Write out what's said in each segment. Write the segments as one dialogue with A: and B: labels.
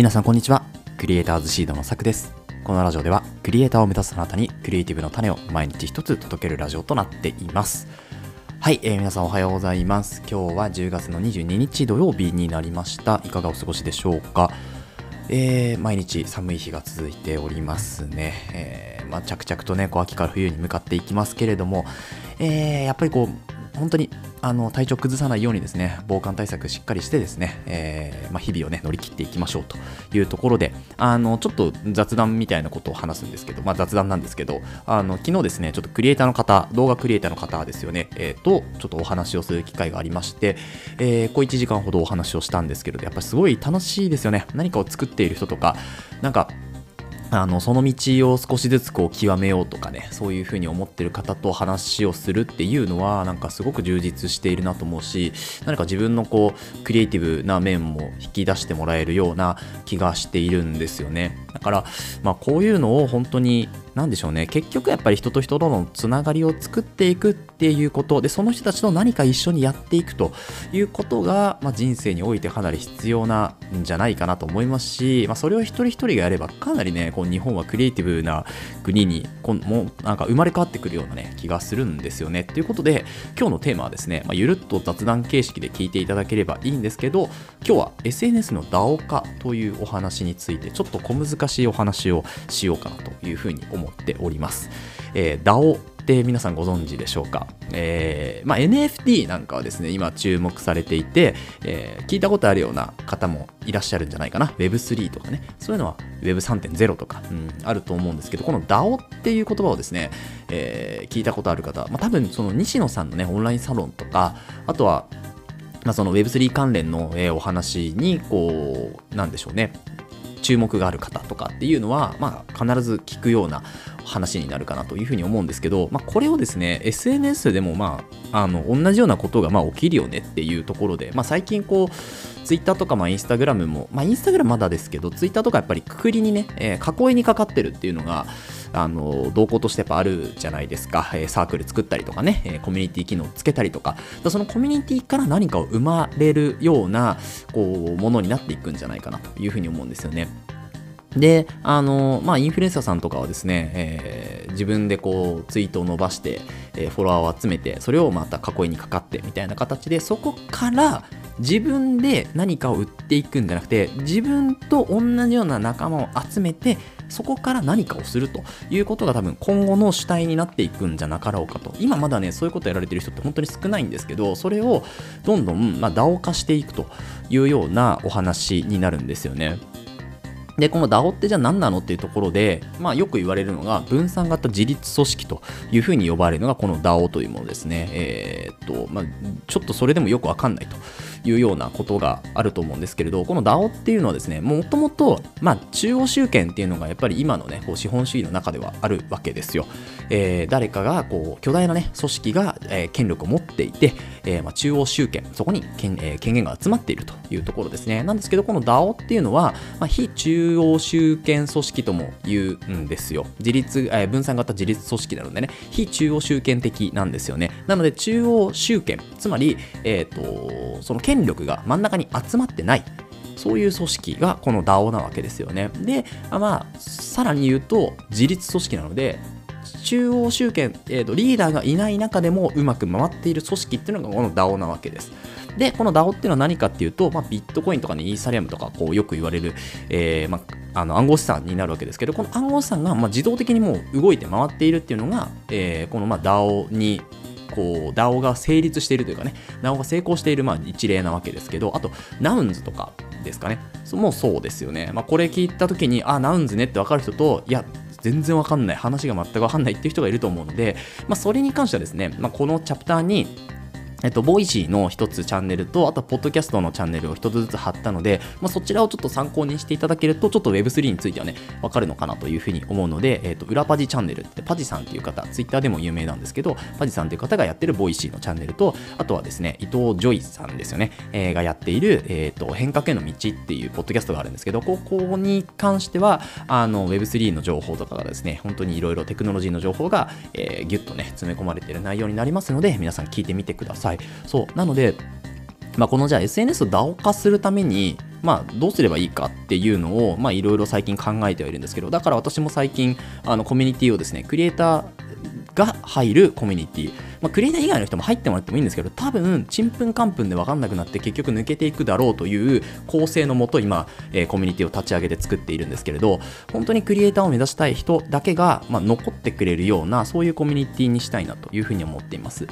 A: 皆さんこんにちは。クリエイターズシードのさくです。このラジオではクリエイターを目指すあなたにクリエイティブの種を毎日一つ届けるラジオとなっています。はい、えー、皆さんおはようございます。今日は10月の22日土曜日になりました。いかがお過ごしでしょうか？えー、毎日寒い日が続いておりますね、えー、まあ、着々とねこう秋から冬に向かっていきますけれども、えー、やっぱりこう本当にあの体調崩さないようにですね防寒対策しっかりしてですね、えー、まあ、日々をね乗り切っていきましょうというところであのちょっと雑談みたいなことを話すんですけど、まあ、雑談なんですけどあの昨日ですねちょっとクリエイターの方動画クリエイターの方ですよね、えー、とちょっとお話をする機会がありまして、えー、こう1時間ほどお話をしたんですけどやっぱりすごい楽しいですよね。何かを作っている人とかなんかあのその道を少しずつこう極めようとかねそういうふうに思ってる方と話をするっていうのはなんかすごく充実しているなと思うし何か自分のこうクリエイティブな面も引き出してもらえるような気がしているんですよね。だからまあこういうのを本当に何でしょうね。結局やっぱり人と人とのつながりを作っていくっていうことでその人たちと何か一緒にやっていくということが、まあ、人生においてかなり必要なんじゃないかなと思いますし、まあ、それを一人一人がやればかなりねこう日本はクリエイティブな国にこもうなんか生まれ変わってくるようなね気がするんですよね。ということで今日のテーマはですね、まあ、ゆるっと雑談形式で聞いていただければいいんですけど今日は SNS の DAO 化というお話についてちょっと小難しいお話をしようかなというふうに思います。思っております。えー、DAO って皆さんご存知でしょうか、えーまあ、NFT なんかはですね今注目されていて、えー、聞いたことあるような方もいらっしゃるんじゃないかな？Web3 とかね。そういうのは Web3.0 とか、うん、あると思うんですけどこの DAO っていう言葉をですね、えー、聞いたことある方、まあ、多分その西野さんのねオンラインサロンとかあとはまあ、その Web3 関連の、え、お話にこうなんでしょうね。注目がある方とかっていうのは、まあ、必ず聞くような話になるかなというふうに思うんですけど、まあ、これをですね SNS でもまああの同じようなことがまあ起きるよねっていうところで、まあ、最近こうツイッターとかまあインスタグラムも、まあ、インスタグラムまだですけどツイッターとかやっぱりくくりにね、えー、囲いにかかってるっていうのがあの動向としてやっぱあるじゃないですか、えー、サークル作ったりとかね、えー、コミュニティ機能つけたりとか。そのコミュニティから何かを生まれるようなこうものになっていくんじゃないかなというふうに思うんですよね。で、あの、まあ、インフルエンサーさんとかはですね、えー、自分でこう、ツイートを伸ばして、えー、フォロワーを集めて、それをまた囲いにかかってみたいな形で、そこから自分で何かを売っていくんじゃなくて、自分と同じような仲間を集めて、そこから何かをするということが多分今後の主体になっていくんじゃなかろうかと。今まだね、そういうことやられてる人って本当に少ないんですけど、それをどんどん、まあ、DAO 化していくというようなお話になるんですよね。で、この DAO ってじゃあ何なのっていうところで、まあ、よく言われるのが分散型自立組織というふうに呼ばれるのがこの DAO というものですね。えー、っと、まあ、ちょっとそれでもよくわかんないと。いうようなことがあると思うんですけれど、この DAO っていうのはですね、もともと、まあ、中央集権っていうのがやっぱり今のね、こう資本主義の中ではあるわけですよ。えー、誰かがこう巨大なね、組織が、えー、権力を持っていて、えー、まあ、中央集権、そこに権,、え権限が集まっているというところですね。なんですけど、この DAO っていうのは、まあ、非中央集権組織とも言うんですよ。自立、え分散型自立組織なのでね、非中央集権的なんですよね。なので、中央集権、つまり、えっ、と、その権力が真ん中に集まってない。そういう組織がこの DAO なわけですよね。で、まあ、さらに言うと、自立組織なので、中央集権、えーと、リーダーがいない中でもうまく回っている組織っていうのがこの DAO なわけです。で、この DAO っていうのは何かっていうと、まあ、ビットコインとかね、イーサリアムとかこうよく言われる、えーまあ、あの暗号資産になるわけですけど、この暗号資産がまあ自動的にもう動いて回っているっていうのが、えー、このまあ DAO にこう DAO が成立しているというかね DAO が成功しているまあ一例なわけですけどあとナウンズとかですかねもうそうですよね、まあ、これ聞いた時にあナウンズねって分かる人といや全然わかんない話が全くわかんないっていう人がいると思うので、まあ、それに関してはですね、まあ、このチャプターにえっと、ボイシーの一つチャンネルと、あと、ポッドキャストのチャンネルを一つずつ貼ったので、まあ、そちらをちょっと参考にしていただけると、ちょっと Web3 についてはね、わかるのかなというふうに思うので、えっと、裏パジチャンネルって、パジさんっていう方、ツイッターでも有名なんですけど、パジさんっていう方がやってるボイシーのチャンネルと、あとはですね、伊藤ジョイさんですよね、えー、がやっている、えっと、変革への道っていうポッドキャストがあるんですけど、ここに関しては、あの、Web3 の情報とかがですね、本当にいろいろテクノロジーの情報が、えー、ギュッとね、詰め込まれている内容になりますので、皆さん聞いてみてください。さい。そう。なので、まあ、このじゃあ SNS を DAO 化するためにまあ、どうすればいいかっていうのを、まあ、いろいろ最近考えてはいるんですけど、だから私も最近、あのコミュニティをですね、クリエイターが入るコミュニティ、まあ、クリエイター以外の人も入ってもらってもいいんですけど多分ちんぷんかんぷんで分かんなくなって結局抜けていくだろうという構成のもと今、えー、コミュニティを立ち上げて作っているんですけれど本当にクリエイターを目指したい人だけが、まあ、残ってくれるようなそういうコミュニティにしたいなというふうに思っています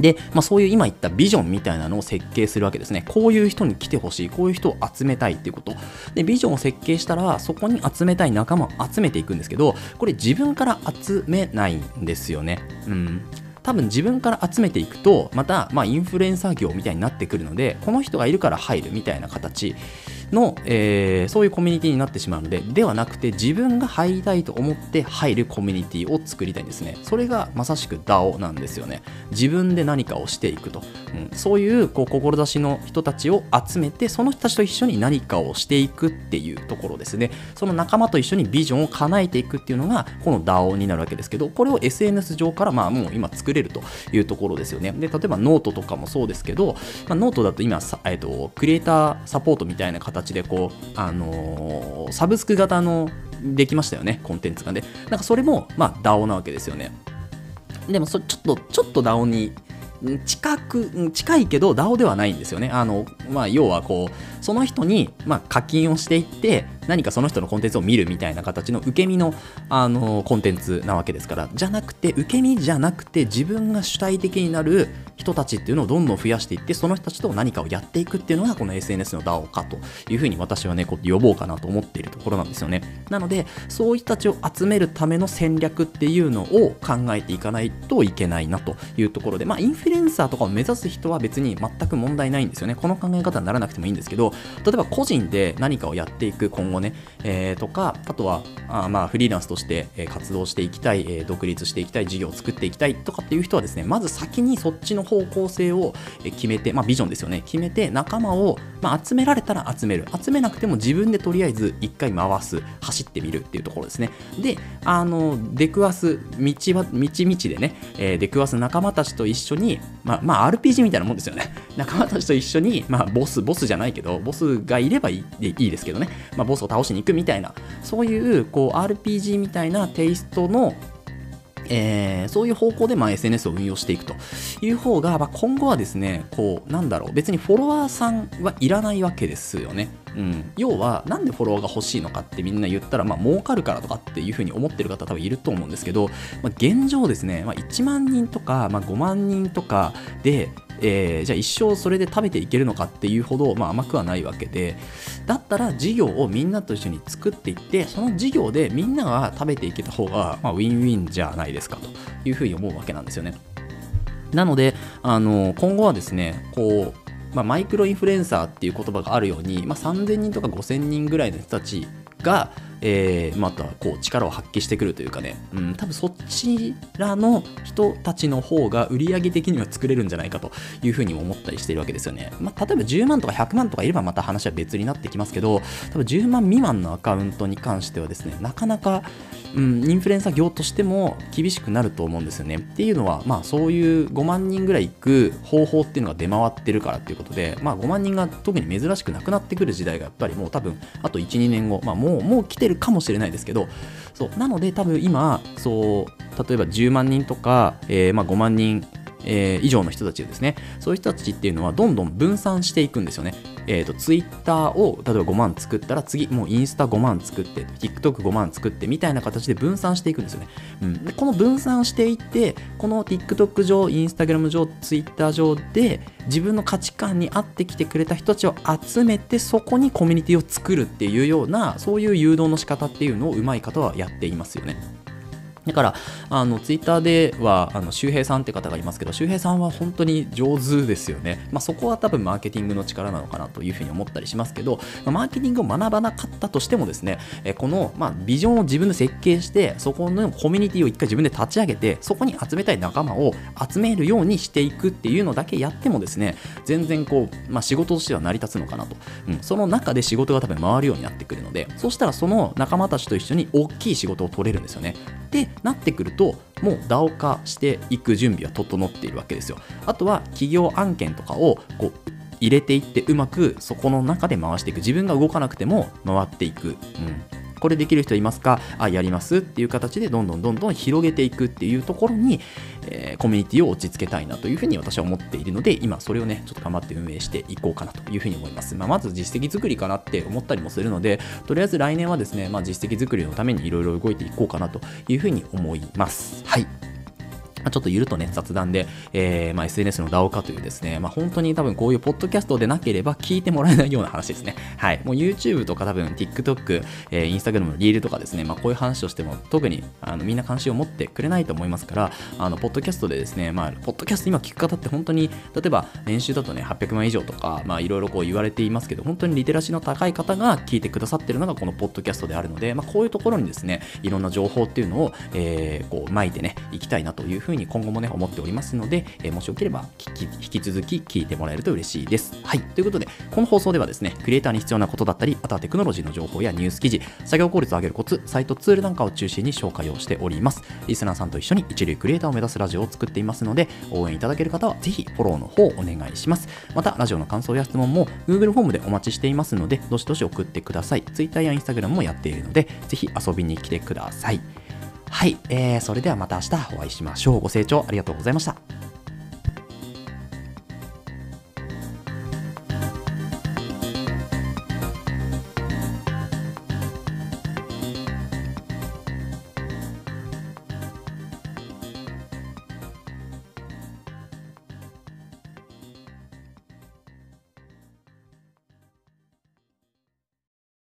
A: で、まあ、そういう今言ったビジョンみたいなのを設計するわけですね。こういう人に来てほしい、こういう人を集めたいっていうこと。で、ビジョンを設計したら、そこに集めたい仲間を集めていくんですけど、これ自分から集めないんですよね。うん。多分自分から集めていくとまたまあインフルエンサー業みたいになってくるのでこの人がいるから入るみたいな形の、えー、そういうコミュニティになってしまうのでではなくて自分が入りたいと思って入るコミュニティを作りたいんですね。それがまさしく DAO なんですよね。自分で何かをしていくと、うん、そういうこう志の人たちを集めてその人たちと一緒に何かをしていくっていうところですね。その仲間と一緒にビジョンを叶えていくっていうのがこの DAO になるわけですけどこれを SNS 上からまあもう今作れるというところですよね。で例えばノートとかもそうですけど、まあ、ノートだと今えーとクリエイターサポートみたいな形でこうあのー、サブスク型のできましたよね、コンテンツがね。なんかそれも、まあ、DAO なわけですよね。でもそ、ちょっと、ちょっと DAO に近く、近いけど DAO ではないんですよね。あの、まあ、要はこう、その人に、まあ、課金をしていって、何かその人のコンテンツを見るみたいな形の受け身のあのコンテンツなわけですから。じゃなくて受け身じゃなくて自分が主体的になる人たちっていうのをどんどん増やしていってその人たちと何かをやっていくっていうのがこの SNS の DAO かというふうに私はねこう呼ぼうかなと思っているところなんですよね。なのでそういう人たちを集めるための戦略っていうのを考えていかないといけないなというところでまあインフルエンサーとかを目指す人は別に全く問題ないんですよね。この考え方にならなくてもいいんですけど例えば個人で何かをやっていく今後ね、えー、とかあとはあまあフリーランスとして活動していきたい、え、独立していきたい事業を作っていきたいとかっていう人はですねまず先にそっちの方向性を決めて、まあ、ビジョンですよね。決めて仲間を、まあ、集められたら集める。集めなくても自分でとりあえず1回回す。走ってみるっていうところですね。であの出くわす道は道道でね、えー、出くわす仲間たちと一緒にまあ、まあ、RPG みたいなもんですよね。仲間たちと一緒に、まあ、ボスボスじゃないけどボスがいればいいいいですけどね、まあ、ボスを倒しに行くみたいな。そういうこう RPG みたいなテイストのえー、そういう方向でま SNS を運用していくという方が、まあ、今後はですね、こう、なんだろう、別にフォロワーさんはいらないわけですよね。うん、要は、なんでフォロワーが欲しいのかってみんな言ったら、まあ、儲かるからとかっていうふうに思ってる方多分いると思うんですけど、まあ、現状ですね、まあ、1万人とか、まあ、5万人とかで、えー、じゃあ一生それで食べていけるのかっていうほど、まあ、甘くはないわけでだったら事業をみんなと一緒に作っていってその事業でみんなが食べていけた方が、まあ、ウィンウィンじゃないですかというふうに思うわけなんですよね。なのであの今後はですねこうまあ、マイクロインフルエンサーっていう言葉があるように、まあ、3000人とか5000人ぐらいの人たちが、えー、またこう力を発揮してくるというかね、うん、多分そちらの人たちの方が売上的には作れるんじゃないかというふうに思ったりしているわけですよね。まあ、例えば10万とか100万とかいればまた話は別になってきますけど、多分10万未満のアカウントに関してはですね、なかなか、うん、インフルエンサー業としても厳しくなると思うんですよね。っていうのは、まあそういう5万人ぐらい行く方法っていうのが出回ってるからっていうことで、まあ5万人が特に珍しくなくなってくる時代がやっぱりもう多分あと1、2年後、まあもう、もう来てるかもしれないですけどそうなので多分今そう例えば10万人とか、えー、まあ、5万人えー、以上の人たちですね、そういう人たちっていうのはどんどん分散していくんですよね。えっ、ー、と、ツイッターを例えば5万作ったら次、もうインスタ5万作って、TikTok5 万作ってみたいな形で分散していくんですよね。うん、でこの分散していって、この TikTok 上、Instagram 上、Twitter 上で自分の価値観に合ってきてくれた人たちを集めて、そこにコミュニティを作るっていうような、そういう誘導の仕方っていうのをうまい方はやっていますよね。だから、あの、ツイッターでは、あの、周平さんって方がいますけど、周平さんは本当に上手ですよね。まあ、そこは多分マーケティングの力なのかなというふうに思ったりしますけど、マーケティングを学ばなかったとしてもですね、えこの、まあ、ビジョンを自分で設計して、そこのコミュニティを一回自分で立ち上げて、そこに集めたい仲間を集めるようにしていくっていうのだけやってもですね、全然こう、まあ、仕事としては成り立つのかなと。うん、その中で仕事が多分回るようになってくるので、そしたらその仲間たちと一緒に大きい仕事を取れるんですよね。ってなってくるともう DAO 化していく準備は整っているわけですよ。あとは企業案件とかをこう入れていってうまくそこの中で回していく。自分が動かなくても回っていく、うん、これできる人いますか？あ、やります。っていう形でどんどんどんどん広げていくっていうところに、えー、コミュニティを落ち着けたいなというふうに私は思っているので、今それをね、ちょっと頑張って運営していこうかなというふうに思います。まあ、まず実績作りかなって思ったりもするので、とりあえず来年はですね、まあ、実績作りのためにいろいろ動いていこうかなというふうに思います。はい。ちょっとゆるとね、雑談で、えー、まあ、SNS の DAO 化というですね、まあ、本当に多分こういうポッドキャストでなければ聞いてもらえないような話ですね。はい。もう YouTube とか多分 TikTok、えー、Instagram のリールとかですね、まあ、こういう話をしても特にあのみんな関心を持ってくれないと思いますから、あの、ポッドキャストでですね、まあ、ポッドキャスト今聞く方って本当に、例えば年収だとね、800万以上とか、まあ、いろいろこう言われていますけど、本当にリテラシーの高い方が聞いてくださってるのがこのポッドキャストであるので、まあ、こういうところにですね、いろんな情報っていうのを、えー、こう、巻いてね、いきたいなというふうに今後もね、思っておりますので、え、もしよければ引き続き聞いてもらえると嬉しいです。はい。ということで、この放送ではですね、クリエイターに必要なことだったり、あとはテクノロジーの情報やニュース記事、作業効率を上げるコツ、サイトツールなんかを中心に紹介をしております。リスナーさんと一緒に一流クリエイターを目指すラジオを作っていますので、応援いただける方はぜひフォローの方をお願いします。また、ラジオの感想や質問も Google フォームでお待ちしていますので、どしどし送ってください。Twitter や Instagram もやっているので、ぜひ遊びに来てください。はい、えー、それではまた明日お会いしましょう。ご清聴ありがとうございました。